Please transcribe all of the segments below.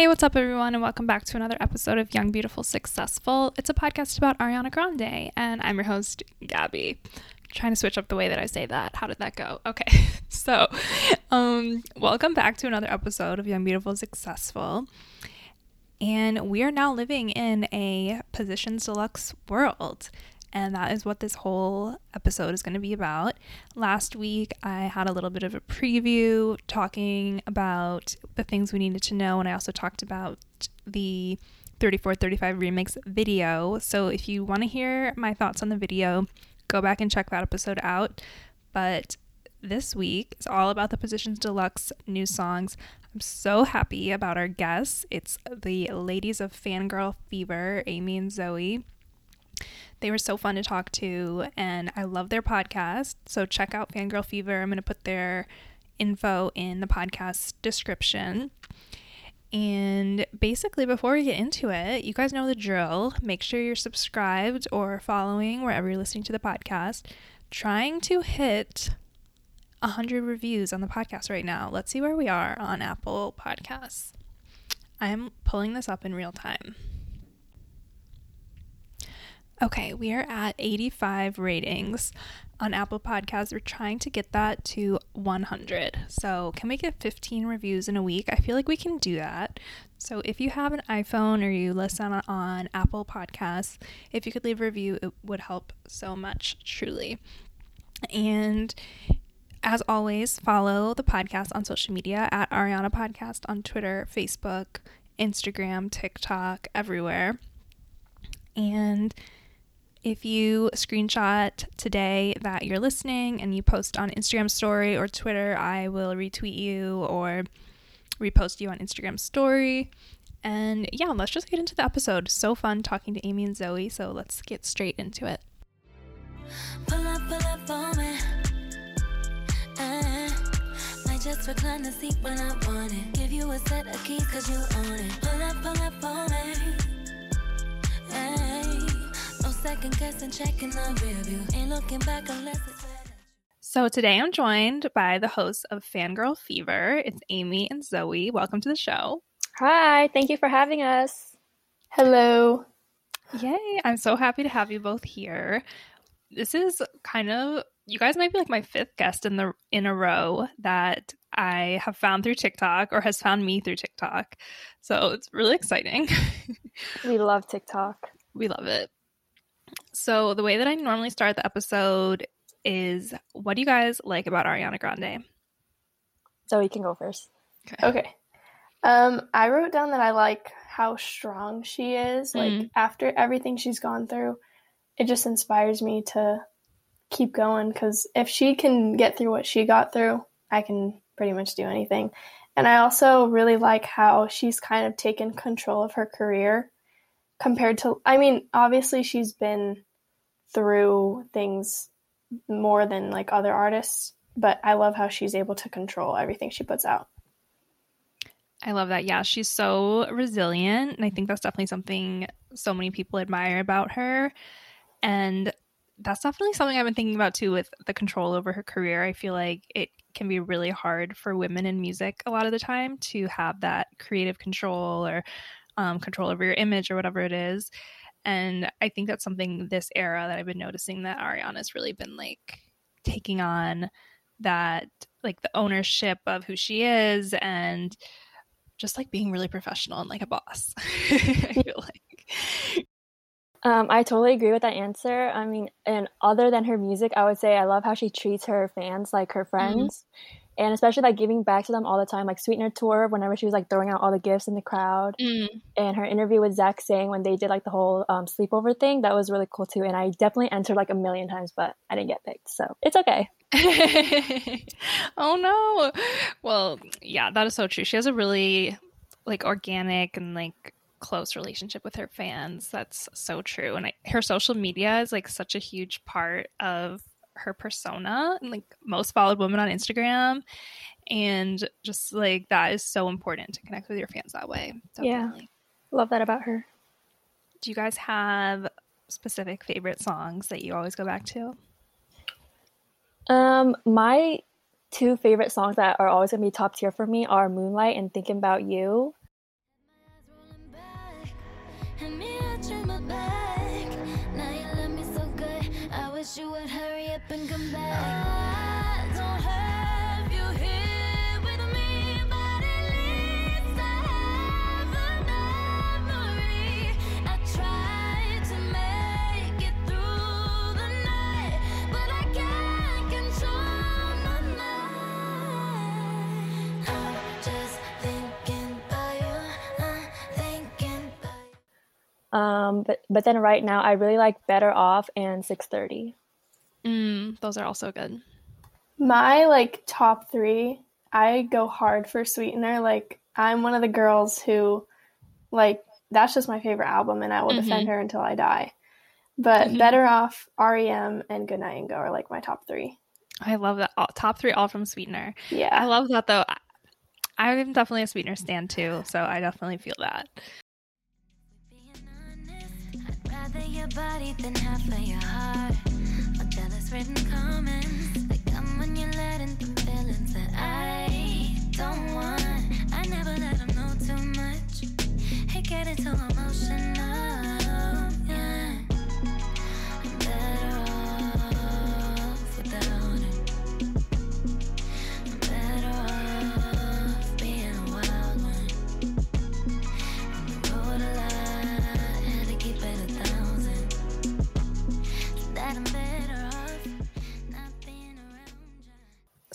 Hey, what's up, everyone, and welcome back to another episode of Young, Beautiful, Successful. It's a podcast about Ariana Grande, and I'm your host, Gabbie. trying to switch up the way that I say that. How did that go? Okay, so um, welcome back to another episode of Young, Beautiful, Successful. And we are now living in a Positions Deluxe world. And that is what this whole episode is going to be about. Last week, I had a little bit of a preview talking about the things we needed to know. And I also talked about the 3435 remix video. So if you want to hear my thoughts on the video, go back and check that episode out. But this week is all about the Positions Deluxe new songs. I'm so happy about our guests. It's the ladies of Fangirl Fever, Amy and Zoe. They were so fun to talk to, and I love their podcast. So check out Fangirl Fever. I'm going to put their info in the podcast description. And basically, before we get into it, you guys know the drill. Make sure you're subscribed or following wherever you're listening to the podcast. Trying to hit 100 reviews on the podcast right now. Let's see where we are on Apple Podcasts. I'm pulling this up in real time. Okay, we are at 85 ratings on Apple Podcasts. We're trying to get that to 100. So, can we get 15 reviews in a week? I feel like we can do that. So, if you have an iPhone or you listen on Apple Podcasts, if you could leave a review, it would help so much, truly. And as always, follow the podcast on social media at Ariana Podcast on Twitter, Facebook, Instagram, TikTok, everywhere. And if you screenshot today that you're listening and you post on Instagram story or Twitter, I will retweet you or repost you on Instagram story. And yeah, let's just get into the episode. So fun talking to Amy and Zoe, so let's get straight into it. Pull up, pull up on me. Uh, might just recline the seat when I want it. Give you a set of keys cause you own it. Pull up, pull up on me second guessing, checking the review. Ain't looking back unless it's. So today I'm joined by the hosts of Fangirl Fever. It's Amy and Zoe. Welcome to the show. Hi, thank you for having us. Hello. Yay, I'm so happy to have you both here. This is kind of you guys might be like my fifth guest in the in a row that I have found through TikTok or has found me through TikTok. So it's really exciting. we love TikTok. We love it. So, the way that I normally start the episode is what do you guys like about Ariana Grande? So, you can go first. Okay. okay. Um, I wrote down that I like how strong she is. Like, mm. after everything she's gone through, it just inspires me to keep going because if she can get through what she got through, I can pretty much do anything. And I also really like how she's kind of taken control of her career compared to I mean, obviously she's been through things more than like other artists, but I love how she's able to control everything she puts out. I love that. Yeah, she's so resilient. And I think that's definitely something so many people admire about her. And that's definitely something I've been thinking about too with the control over her career. I feel like it can be really hard for women in music a lot of the time to have that creative control or um, control over your image or whatever it is. And I think that's something this era that I've been noticing that Ariana's really been like taking on that like the ownership of who she is and just like being really professional and like a boss. I feel like. Um, I totally agree with that answer. I mean, and other than her music, I would say I love how she treats her fans like her mm-hmm. friends. Mm-hmm and especially like giving back to them all the time like sweetener tour whenever she was like throwing out all the gifts in the crowd. Mm. and her interview with Zach Sang when they did like the whole um, sleepover thing that was really cool too. And i definitely entered like a million times but i didn't get picked so it's okay. Oh no. Well yeah that is so true. She has a really like organic and like close relationship with her fans. That's so true. And I, her social media is like such a huge part of her persona and like most followed woman on Instagram. And just like that is so important to connect with your fans that way. Definitely. Yeah. Love that about her. Do you guys have specific favorite songs that you always go back to? Um, my two favorite songs that are always gonna be top tier for me are Moonlight and Thinking About You. Me, I my back. Now you love me so good. I wish you would hurry up and come back. I don't have you here with me, but at least I have a memory. I tried to make it through the night, but I can't control my mind. I'm just thinking you. I'm thinking you. Um, but but then right now I really like Better Off and 630. Mm, those are also good. My like top three, I go hard for Sweetener. Like I'm one of the girls who, like, that's just my favorite album, and I will defend her until I die. But Mhm. Better Off, REM, and Goodnight and Go are like my top three. I love that. All, top three, all from Sweetener. Yeah, I love that though. I- I'm definitely a Sweetener stand too, so I definitely feel that. Being honest, I'd rather your body than half of your heart. Written comments that come when you're letting them feelings that I don't want. I never let them know too much. It getting too emotional.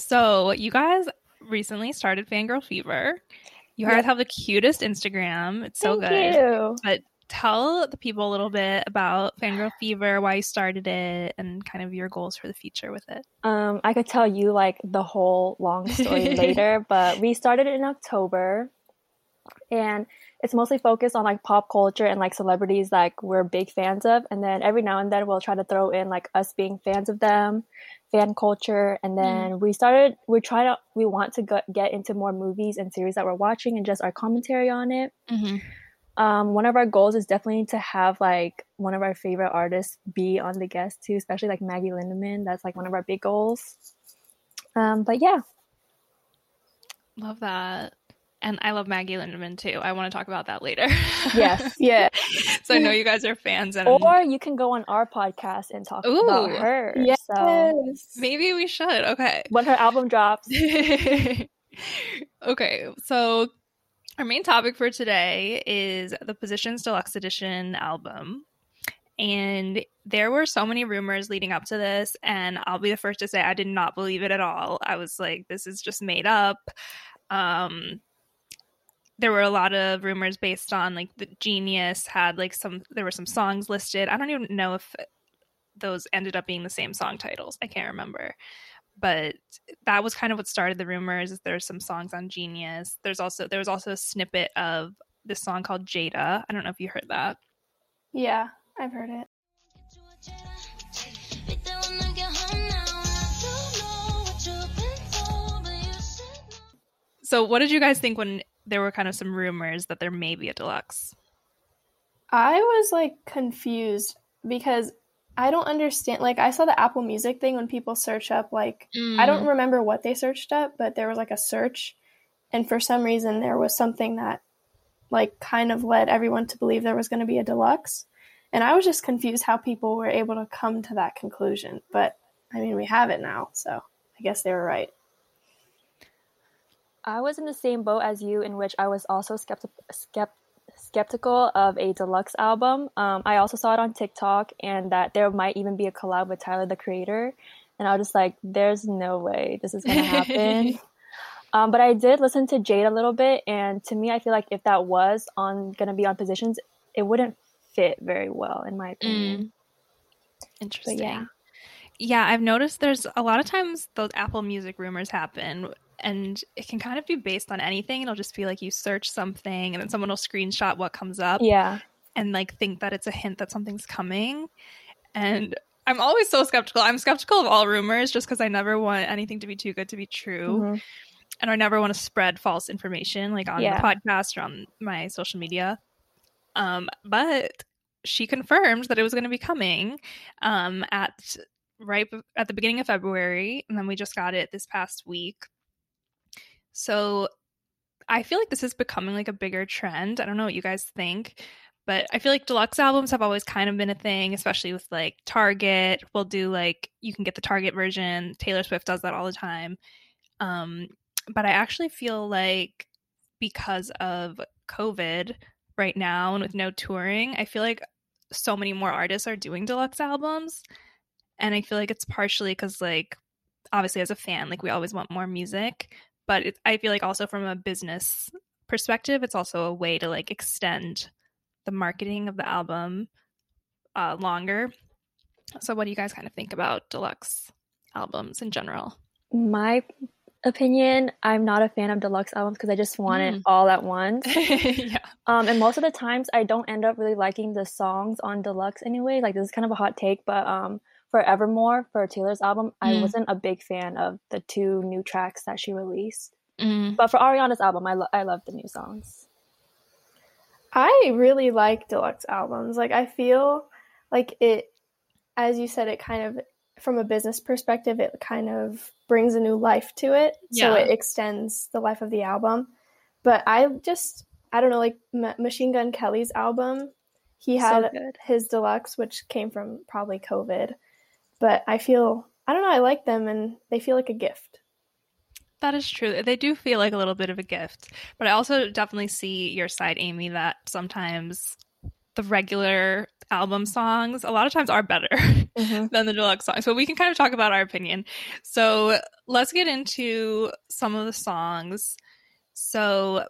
So you guys recently started Fangirl Fever. You guys Yeah. have the cutest Instagram. It's so Thank good. you. But tell the people a little bit about Fangirl Fever, why you started it, and kind of your goals for the future with it. Um, I could tell you like the whole long story later, but we started in October, and it's mostly focused on like pop culture and like celebrities like we're big fans of, and then every now and then we'll try to throw in like us being fans of them, fan culture, and then we started. We try to we want to go, get into more movies and series that we're watching and just our commentary on it. Mm-hmm. Um, one of our goals is definitely to have like one of our favorite artists be on the guest too, especially like Maggie Lindemann. That's like one of our big goals. Um, but yeah, Love that. And I love Maggie Lindemann too. I want to talk about that later. yes. yeah, so I know you guys are fans, and Or you can go on our podcast and talk about her. yes. So maybe we should. Okay. when her album drops, okay, so our main topic for today is the Positions Deluxe Edition album. And there were so many rumors leading up to this, and I'll be the first to say I did not believe it at all. I was like, this is just made up. Um, there were a lot of rumors based on like the Genius had like some, there were some songs listed. I don't even know if those ended up being the same song titles. I can't remember but that was kind of what started the rumors is there's some songs on genius there's also there was also a snippet of this song called jada i don't know if you heard that yeah, I've heard it. Viste cuando que home now. I don't know what you've been told, but you should know. so what did you guys think when there were kind of some rumors that there may be a deluxe I was like confused because I don't understand. Like, I saw the Apple Music thing when people search up, like, I don't mm. remember what they searched up, but there was like a search. And for some reason, there was something that, like, kind of led everyone to believe there was going to be a deluxe. And I was just confused how people were able to come to that conclusion. But I mean, we have it now. So I guess they were right. I was in the same boat as you, in which I was also skepti- skept- skeptical of a deluxe album. Um, I also saw it on TikTok, and that there might even be a collab with Tyler the Creator. And I was just like, "There's no way this is gonna happen." um, but I did listen to Jade a little bit, and to me, I feel like if that was on gonna be on positions, it wouldn't fit very well, in my opinion. interesting yeah. yeah i've noticed there's a lot of times those apple music rumors happen and it can kind of be based on anything it'll just be like you search something and then someone will screenshot what comes up Yeah, and like think that it's a hint that something's coming. And I'm always so skeptical. I'm skeptical of all rumors just because I never want anything to be too good to be true. Mhm. And I never want to spread false information like on Yeah. the podcast or on my social media. Um, but she confirmed that it was going to be coming um, at right at the beginning of February, and then we just got it this past week. So I feel like this is becoming like a bigger trend. I don't know what you guys think, But I feel like deluxe albums have always kind of been a thing, especially with like Target. We'll do like you can get the Target version. Taylor Swift does that all the time. Um, but I actually feel like because of COVID right now and with no touring, I feel like so many more artists are doing deluxe albums. And I feel like it's partially because, like, obviously as a fan, like we always want more music. But it, I feel like also from a business perspective, it's also a way to like extend the marketing of the album uh, longer. So, what do you guys kind of think about deluxe albums in general? My opinion, I'm not a fan of deluxe albums because I just want Mm. it all at once. yeah. Um, and most of the times, I don't end up really liking the songs on deluxe anyway. Like this is kind of a hot take, but um, for Evermore, for Taylor's album, I Mm. wasn't a big fan of the two new tracks that she released. Mm. But for Ariana's album, I lo- I love the new songs. I really like deluxe albums. Like I feel like it as you said it kind of from a business perspective it kind of brings a new life to it. So it extends the life of the album. But I just I don't know like M- Machine Gun Kelly's album, he had good. his deluxe which came from probably COVID. But I feel I don't know, I like them and they feel like a gift. That is true. They do feel like a little bit of a gift. But I also definitely see your side, Amy, that sometimes the regular album songs a lot of times are better Mhm. than the deluxe songs. But we can kind of talk about our opinion. So let's get into some of the songs. So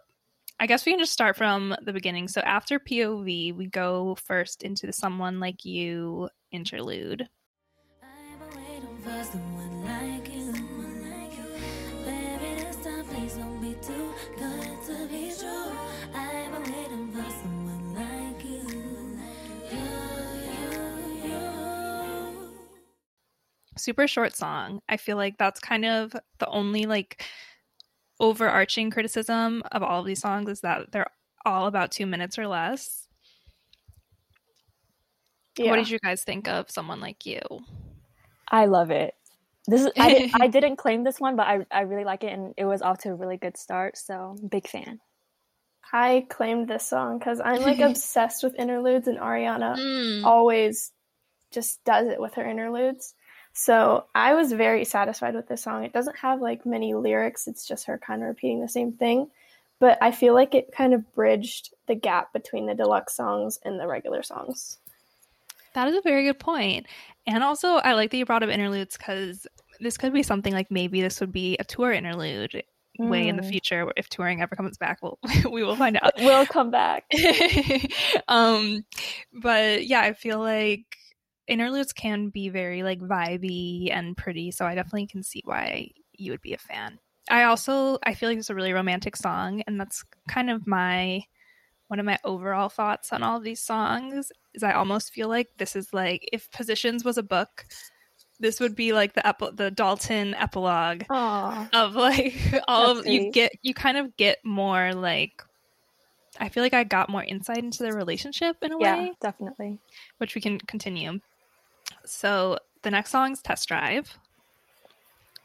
I guess we can just start from the beginning. So after POV, we go first into the Someone Like You interlude. I've been waiting for someone like you. Baby, this time please don't be too good to be true. I've been waiting for someone like you. You, you, you. super short song. I feel like that's kind of the only like overarching criticism of all of these songs is that they're all about two minutes or less. Yeah. What did you guys think of someone like you? I love it. This is I, did, I didn't claim this one, but I I really like it, and it was off to a really good start. So big fan. I claimed this song because I'm like obsessed with interludes, and Ariana Mm. always just does it with her interludes. So I was very satisfied with this song. It doesn't have like many lyrics, it's just her kind of repeating the same thing. But I feel like it kind of bridged the gap between the deluxe songs and the regular songs. That is a very good point. And also, I like that you brought up interludes because this could be something like maybe this would be a tour interlude way in the Mm. future. If touring ever comes back, we'll, we will find out. We'll come back. um but yeah i feel like interludes can be very like vibey and pretty so i definitely can see why you would be a fan i also i feel like it's a really romantic song and that's kind of my one of my overall thoughts on all of these songs is i almost feel like this is like if positions was a book this would be like the epi- the dalton epilogue Aw. of like all That's of you sweet. get you kind of get more like I feel like I got more insight into their relationship in a Yeah, way, definitely. which we can continue. So the next song is Test Drive.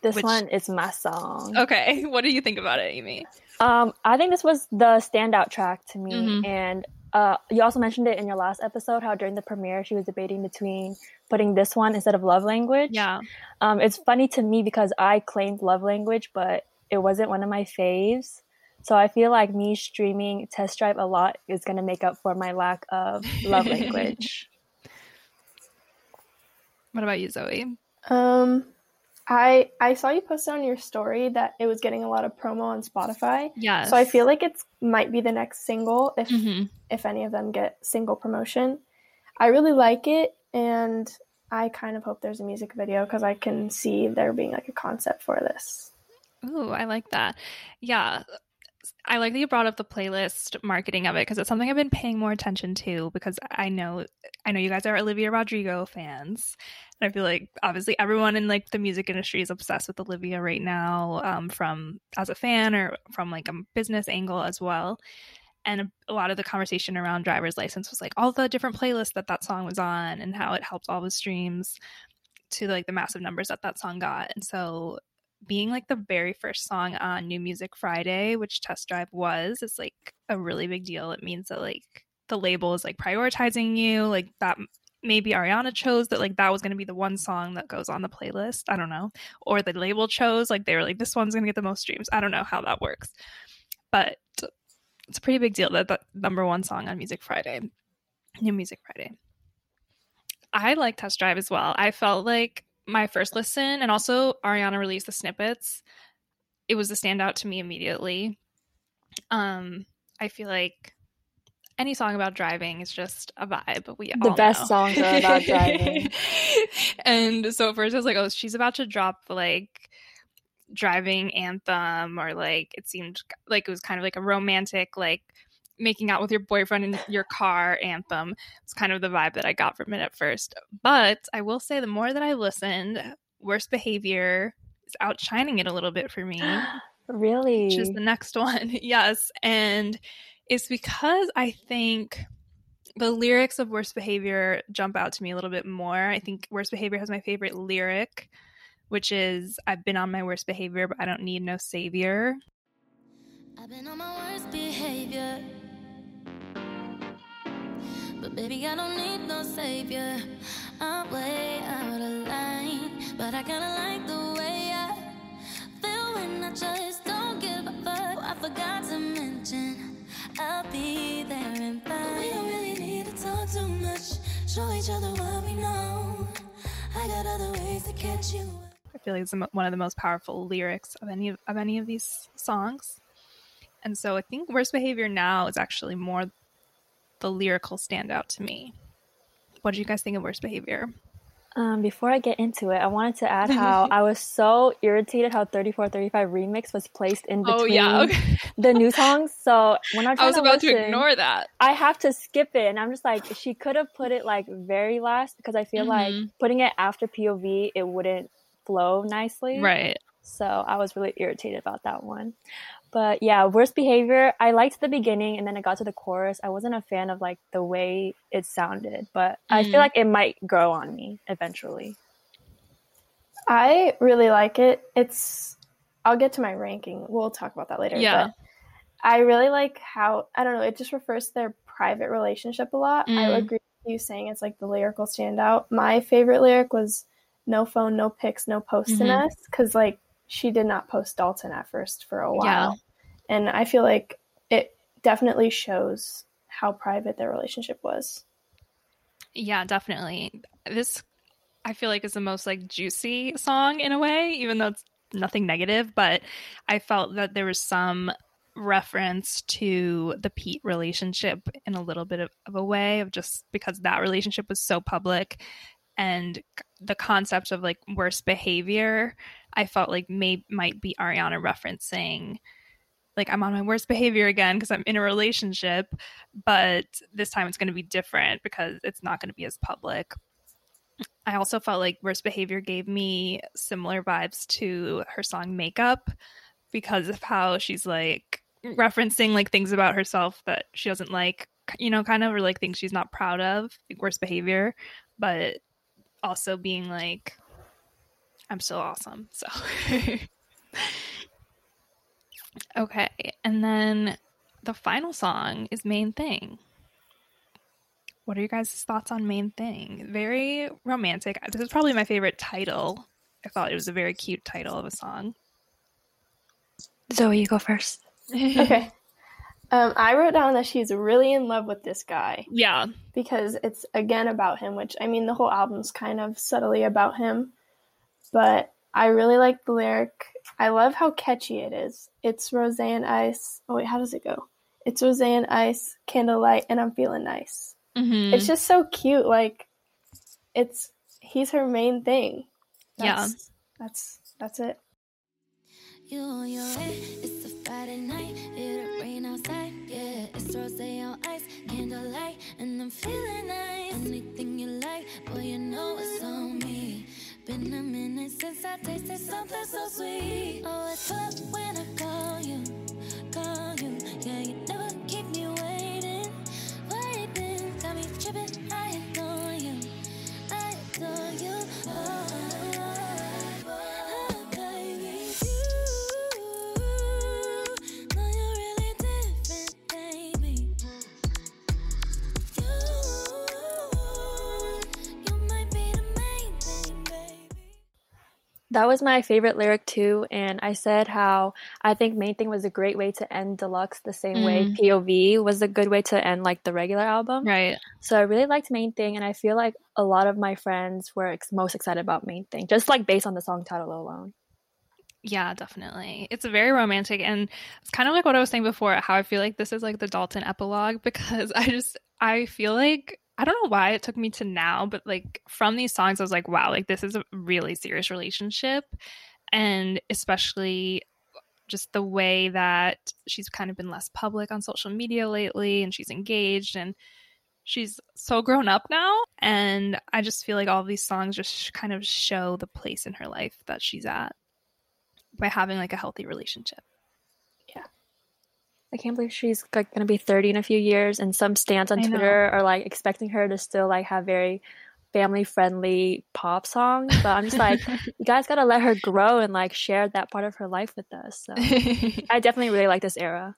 This Which- one is my song. Okay, what do you think about it, Amy? Um, I think this was the standout track to me, Mhm. and uh, you also mentioned it in your last episode how during the premiere she was debating between putting this one instead of Love Language. Yeah. Um, it's funny to me because I claimed Love Language, but it wasn't one of my faves. So I feel like me streaming Test Drive a lot is gonna make up for my lack of Love Language. What about you, Zoe? Um, I I saw you post on your story that it was getting a lot of promo on Spotify. Yes. So I feel like it's might be the next single if hmm if any of them get single promotion. I really like it and I kind of hope there's a music video because I can see there being like a concept for this. Ooh, I like that. Yeah. I like that you brought up the playlist marketing of it because it's something I've been paying more attention to because I know I know you guys are Olivia Rodrigo fans. And I feel like obviously everyone in like the music industry is obsessed with Olivia right now, um, from as a fan or from like a business angle as well. And a, lot of the conversation around driver's license was like all the different playlists that that song was on and how it helped all the streams to like the massive numbers that that song got. And so being like the very first song on New Music Friday, which Test Drive was, is like a really big deal. It means that like the label is like prioritizing you, like that maybe Ariana chose that like that was going to be the one song that goes on the playlist. I don't know. Or the label chose like they were like this one's going to get the most streams. I don't know how that works. But it's a pretty big deal that the number one song on Music Friday, New Music Friday. I like Test Drive as well. I felt like my first listen and also Ariana released the snippets. It was a standout to me immediately. Um, I feel like any song about driving is just a vibe. We The best know. songs are about driving. and so at first I was like, oh, she's about to drop like driving anthem or like it seemed like it was kind of like a romantic like making out with your boyfriend in your car anthem. It's kind of the vibe that I got from it at first. But I will say the more that I listened, worst behavior is outshining it a little bit for me really? which is the next one. yes. And it's because I think the lyrics of Worst Behavior jump out to me a little bit more. I think Worst Behavior has my favorite lyric, which is I've been on my worst behavior, but I don't need no savior. I've been on my worst behavior. But baby, I don't need no savior. I'm way out of line. But I kinda like the way I feel when I just don't give a fuck. Oh, I forgot to mention, I'll be there and fine. We don't really need to talk too much. Show each other what we know. I got other ways to catch you. I feel like it's one of the most powerful lyrics of any of, of any of these songs. And so I think Worst Behavior now is actually more the lyrical standout to me. What did you guys think of Worst Behavior? Um, before I get into it, I wanted to add how I was so irritated how 3435 remix was placed in between Oh yeah, okay. the new songs. So when I was to about to ignore that. I have to skip it, and I'm just like, she could have put it like very last because I feel like Mhm. putting it after POV, it wouldn't flow nicely. Right. So I was really irritated about that one. But yeah, worst behavior. I liked the beginning, and then it got to the chorus. I wasn't a fan of like the way it sounded, but I Mhm. feel like it might grow on me eventually. I really like it. It's I'll get to my ranking. We'll talk about that later. Yeah. But I really like how I don't know, it just refers to their private relationship a lot. I Mm. agree with you saying it's like the lyrical standout. My favorite lyric was no phone, no pics, no posting Mhm. us because like she did not post Dalton at first for a while. Yeah. And I feel like it definitely shows how private their relationship was. Yeah, definitely. This I feel like is the most like juicy song in a way, even though it's nothing negative, but I felt that there was some reference to the Pete relationship in a little bit of, of a way of just because that relationship was so public and the concept of like worst behavior, I felt like may might be Ariana referencing like I'm on my worst behavior again because I'm in a relationship, but this time it's going to be different because it's not going to be as public. I also felt like worst behavior gave me similar vibes to her song Makeup because of how she's like referencing like things about herself that she doesn't like, you know, kind of or like things she's not proud of, like worst behavior, but also being like I'm still awesome. So Okay, and then the final song is Main Thing. What are your guys' thoughts on Main Thing? Very romantic. This is probably my favorite title. I thought it was a very cute title of a song. Zoe, you go first. Okay. um, I wrote down that she's really in love with this guy. Yeah. because it's again about him, which I mean, the whole album's kind of subtly about him. But I really like the lyric. I love how catchy it is. It's rose and ice. Oh, wait, how does it go? It's rose and ice, candlelight, and I'm feeling nice. Mhm. It's just so cute. Like, it's he's her main thing. Yeah. That's, That's that's it. You on your way, it's a Friday night, it'll rain outside, yeah. It's rose on ice, candlelight, and I'm feeling nice. Anything you like, boy, you know it's on me. Been a minute since I tasted something so sweet. Oh, it's up when I call you, That was my favorite lyric too, and I said how I think main thing was a great way to end deluxe the same way Mm. POV was a good way to end like the regular album. Right. So I really liked main thing, and I feel like a lot of my friends were ex- most excited about main thing, just like based on the song title alone. Yeah, definitely. It's very romantic and it's kind of like what I was saying before, how I feel like this is like the Dalton epilogue because I just I feel like I don't know why it took me to now, but like from these songs I was like, wow, like this is a really serious relationship and especially just the way that she's kind of been less public on social media lately and she's engaged and she's so grown up now and I just feel like all these songs just kind of show the place in her life that she's at by having like a healthy relationship. I can't believe she's like gonna be 30 in a few years, and some stands on I know. Twitter are like expecting her to still like have very family friendly pop songs. But I'm just like, you guys gotta let her grow and like share that part of her life with us. So I definitely really like this era.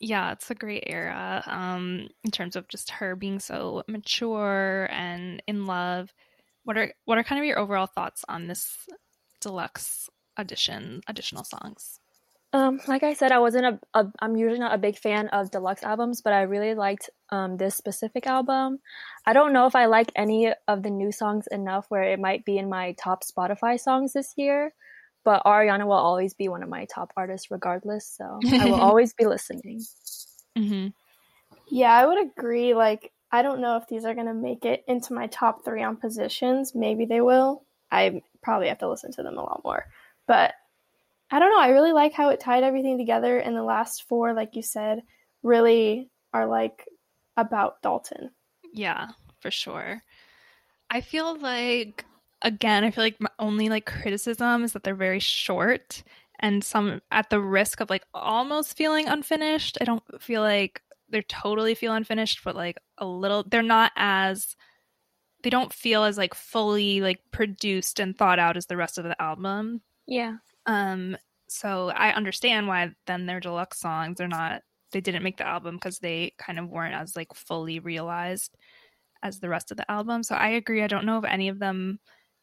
yeah, it's a great era um in terms of just her being so mature and in love. What are what are kind of your overall thoughts on this deluxe edition additional songs? Um, like I said, I wasn't a, a I'm usually not a big fan of deluxe albums, but I really liked um this specific album. I don't know if I like any of the new songs enough where it might be in my top Spotify songs this year, but Ariana will always be one of my top artists regardless, so I will always be listening. Mm-hmm. Yeah, I would agree. Like, I don't know if these are going to make it into my top three on positions. Maybe they will. I probably have to listen to them a lot more. But I don't know. I really like how it tied everything together. And the last four, like you said, really are like about Dalton. Yeah, for sure. I feel like again, I feel like my only like criticism is that they're very short and some at the risk of like almost feeling unfinished. I don't feel like they're totally feel unfinished, but like a little they're not as they don't feel as like fully like produced and thought out as the rest of the album. Yeah. Um so I understand why then their deluxe songs are not they didn't make the album because they kind of weren't as like fully realized as the rest of the album. So I agree. I don't know if any of them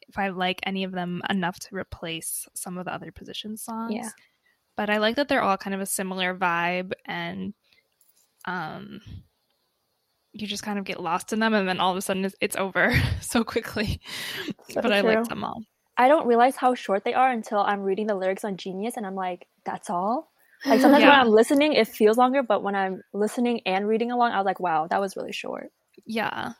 if I like any of them enough to replace some of the other position songs. Yeah. But I like that they're all kind of a similar vibe and um you just kind of get lost in them and then all of a sudden it's, it's over so quickly. So but I like them all. I don't realize how short they are until I'm reading the lyrics on Genius and I'm like, that's all? Like sometimes when I'm listening, it feels longer, but when I'm listening and reading along, I was like, wow, that was really short. Yeah.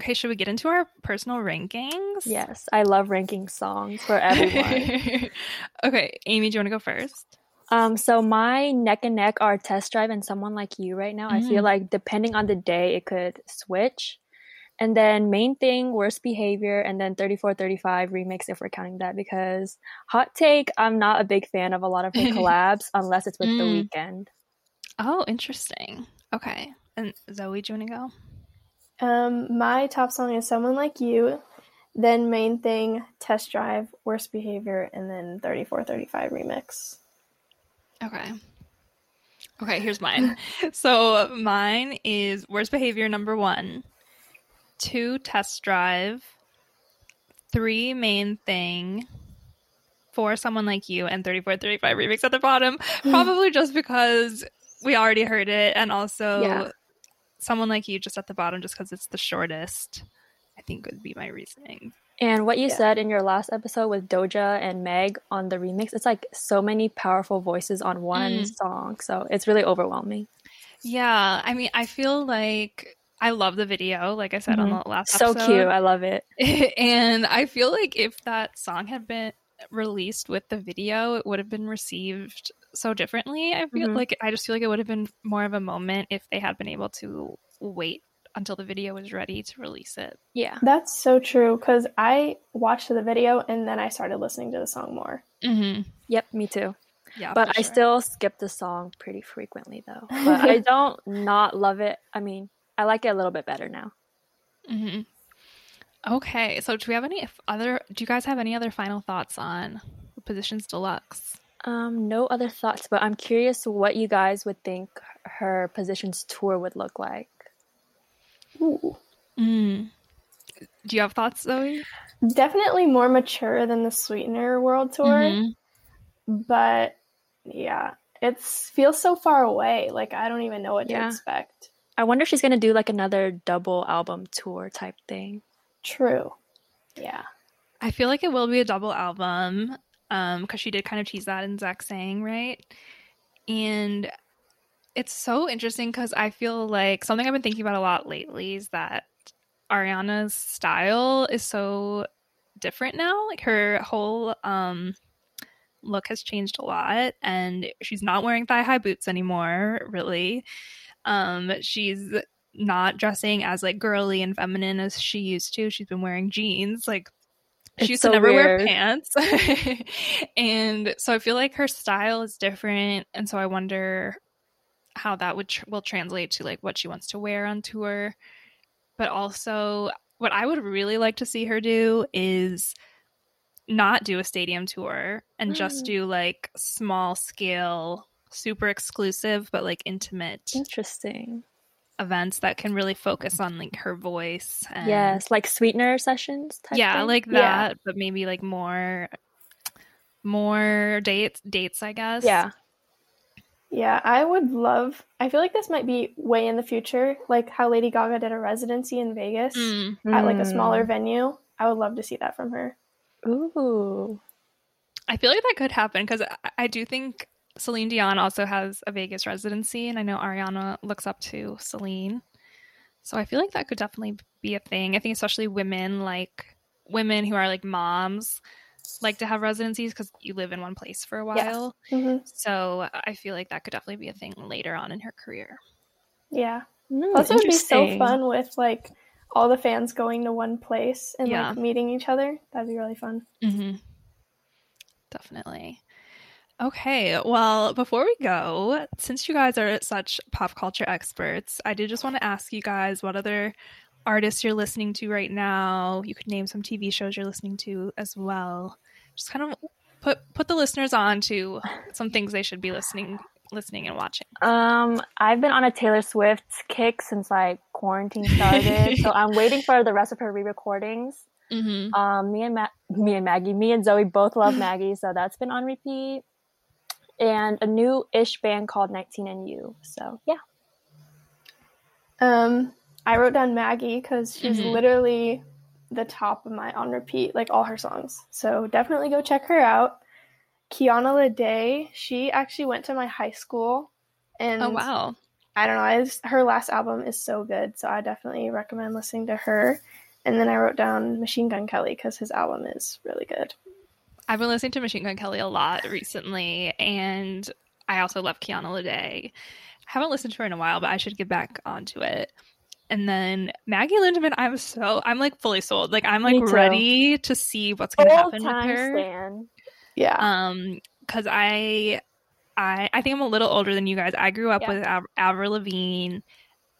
Okay, should we get into our personal rankings? Yes, I love ranking songs for everyone. okay, Amy, do you want to go first? um, so my neck and neck are Test Drive and Someone Like You right now. I feel Mm. like depending on the day, it could switch. And then main thing, worst behavior, and then 3435 remix if we're counting that because hot take, I'm not a big fan of a lot of her collabs unless it's with the Mm. Weeknd. Oh, interesting. Okay. And Zoe, do you want to go? Um, my top song is Someone Like You, then Main Thing, Test Drive, Worst Behavior, and then 3435 Remix. Okay. Okay, here's mine. so mine is worst behavior number one, two test drive, three main thing, for someone like you, and 3435 remix at the bottom. Probably just because we already heard it, and also Yeah. someone like you just at the bottom, just because it's the shortest. I think would be my reasoning. And what you Yeah. said in your last episode with Doja and Meg on the remix, it's like so many powerful voices on one Mm. song. So it's really overwhelming. Yeah, I mean, I feel like I love the video, like I said on the last So episode. cute. I love it. and I feel like if that song had been released with the video, it would have been received so differently. I feel Mhm. like I just feel like it would have been more of a moment if they had been able to wait until the video was ready to release it. Yeah. That's so true because I watched the video and then I started listening to the song more. Mm-hmm. Yep, me too. Yeah, But for I still skip the song pretty frequently though. But I don't not love it. I mean, I like it a little bit better now. hmm Okay, so do we have any other? Do you guys have any other final thoughts on Positions Deluxe? Um, no other thoughts, but I'm curious what you guys would think her positions tour would look like. Ooh. Mm. Do you have thoughts, Zoe? definitely more mature than the Sweetener World Tour, Mhm. but yeah, it feels so far away. Like I don't even know what Yeah. to expect. I wonder if she's gonna do like another double album tour type thing. True. Yeah. I feel like it will be a double album um because she did kind of tease that in Zach Sang, right? And it's so interesting because I feel like something I've been thinking about a lot lately is that Ariana's style is so different now. Like her whole um look has changed a lot and she's not wearing thigh-high boots anymore, really. Um she's not dressing as like girly and feminine as she used to. She's been wearing jeans like she It's used so to never wear pants. and so I feel like her style is different and so I wonder how that would tr- will translate to like what she wants to wear on tour. But also what I would really like to see her do is not do a stadium tour and just Mm. do like small scale super exclusive but like intimate Interesting. events that can really focus on like her voice and Yes, like sweetener sessions type yeah thing? like Yeah. that but maybe like more more dates dates i guess Yeah. Yeah, I would love. I feel like this might be way in the future, like how Lady Gaga did a residency in Vegas Mm. at like a Mm. smaller venue. I would love to see that from her. Ooh. i feel like that could happen because I, I do think celine dion also has a vegas residency and i know ariana looks up to celine so i feel like that could definitely be a thing i think especially women like women who are like moms like to have residencies because you live in one place for a while hmm so i feel like that could definitely be a thing later on in her career Yeah. Mm, Plus, it would be so fun with like all the fans going to one place and Yeah. like meeting each other. That'd be really fun. Mm-hmm. Definitely. Okay, well, before we go, since you guys are such pop culture experts, I did just want to ask you guys what other artists you're listening to right now. You could name some TV shows you're listening to as well. Just kind of put put the listeners on to some things they should be listening listening and watching. Um, I've been on a Taylor Swift kick since like quarantine started, so I'm waiting for the rest of her re-recordings. Mm-hmm. Um, me and Ma- me and Maggie, me and Zoe both love Maggie, so that's been on repeat. And a new ish band called 19 and You. So yeah, Um, I wrote down Maggie because she's Mhm. literally the top of my on repeat, like all her songs. So definitely go check her out. Kiana Lede, she actually went to my high school, and Oh wow. I don't know, I just, her last album is so good, so I definitely recommend listening to her. And then I wrote down Machine Gun Kelly because his album is really good. I've been listening to Machine Gun Kelly a lot recently, and I also love Kiana Lede. I haven't listened to her in a while, but I should get back onto it. And then Maggie Lindemann, I'm so I'm like fully sold. Like I'm like ready to see what's gonna old happen with her. stan. Yeah. Um, because I, I, I think I'm a little older than you guys. I grew up Yeah. with Av- Avril Lavigne,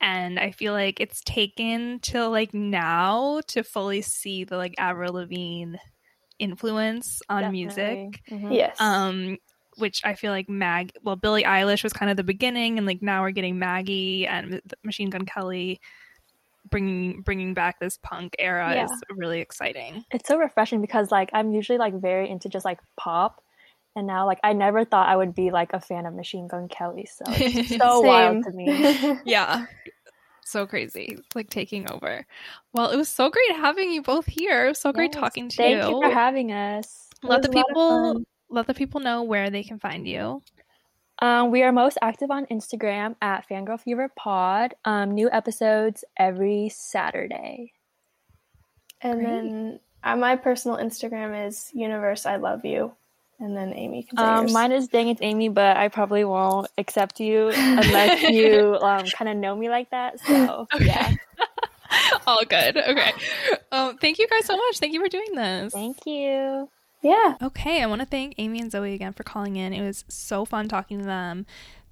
and I feel like it's taken till like now to fully see the like Avril Lavigne influence on music. Definitely. Mhm. yes. Um, which I feel like Mag, well, Billie Eilish was kind of the beginning, and like now we're getting Maggie and Machine Gun Kelly. Bringing bringing back this punk era Yeah. is really exciting. It's so refreshing because like I'm usually like very into just like pop, and now like I never thought I would be like a fan of Machine Gun Kelly. So it's so wild to me. yeah so crazy It's, like taking over well it was so great having you both here so great Yes, talking to Thank you, Thank you for having us. let the It was a lot of people let the people know where they can find you Um, we are most active on Instagram at Fangirl Fever Pod. Um, new episodes every Saturday. And Great. then uh, my personal Instagram is universe I love you, and then Amy can say Um, yours. mine is Dang It's Amy, but I probably won't accept you unless you um, kind of know me like that. So yeah, all good okay. Um thank you guys so much. Thank you for doing this. Thank you. yeah, okay i want to thank amy and zoe again for calling in. It was so fun talking to them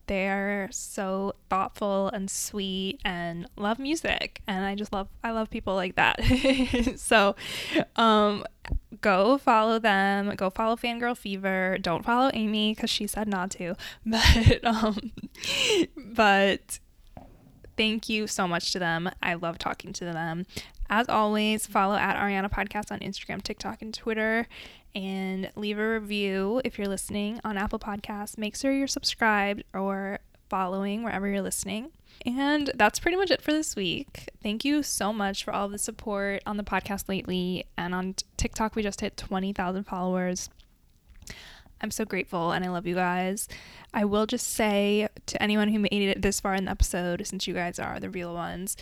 they're so thoughtful and sweet and love music. And i just love i love people like that. So um go follow them. Go follow fangirl fever. Don't follow amy because she said not to. But um but thank you so much to them. I love talking to them As always, follow at Ariana Podcast on Instagram, TikTok, and Twitter. And leave a review if you're listening on Apple Podcasts. Make sure you're subscribed or following wherever you're listening. And that's pretty much it for this week. Thank you so much for all the support on the podcast lately. And on TikTok, we just hit 20,000 followers. I'm so grateful and I love you guys. I will just say to anyone who made it this far in the episode, since you guys are the real ones,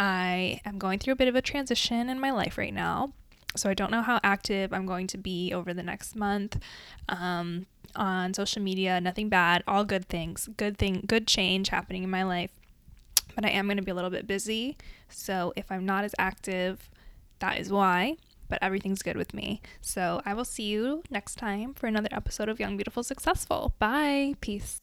I am going through a bit of a transition in my life right now. So I don't know how active I'm going to be over the next month um, on social media. Nothing bad, all good things, good thing, good change happening in my life. But I am going to be a little bit busy. So if I'm not as active, that is why. But everything's good with me. So I will see you next time for another episode of Young, Beautiful, Successful. Bye. Peace.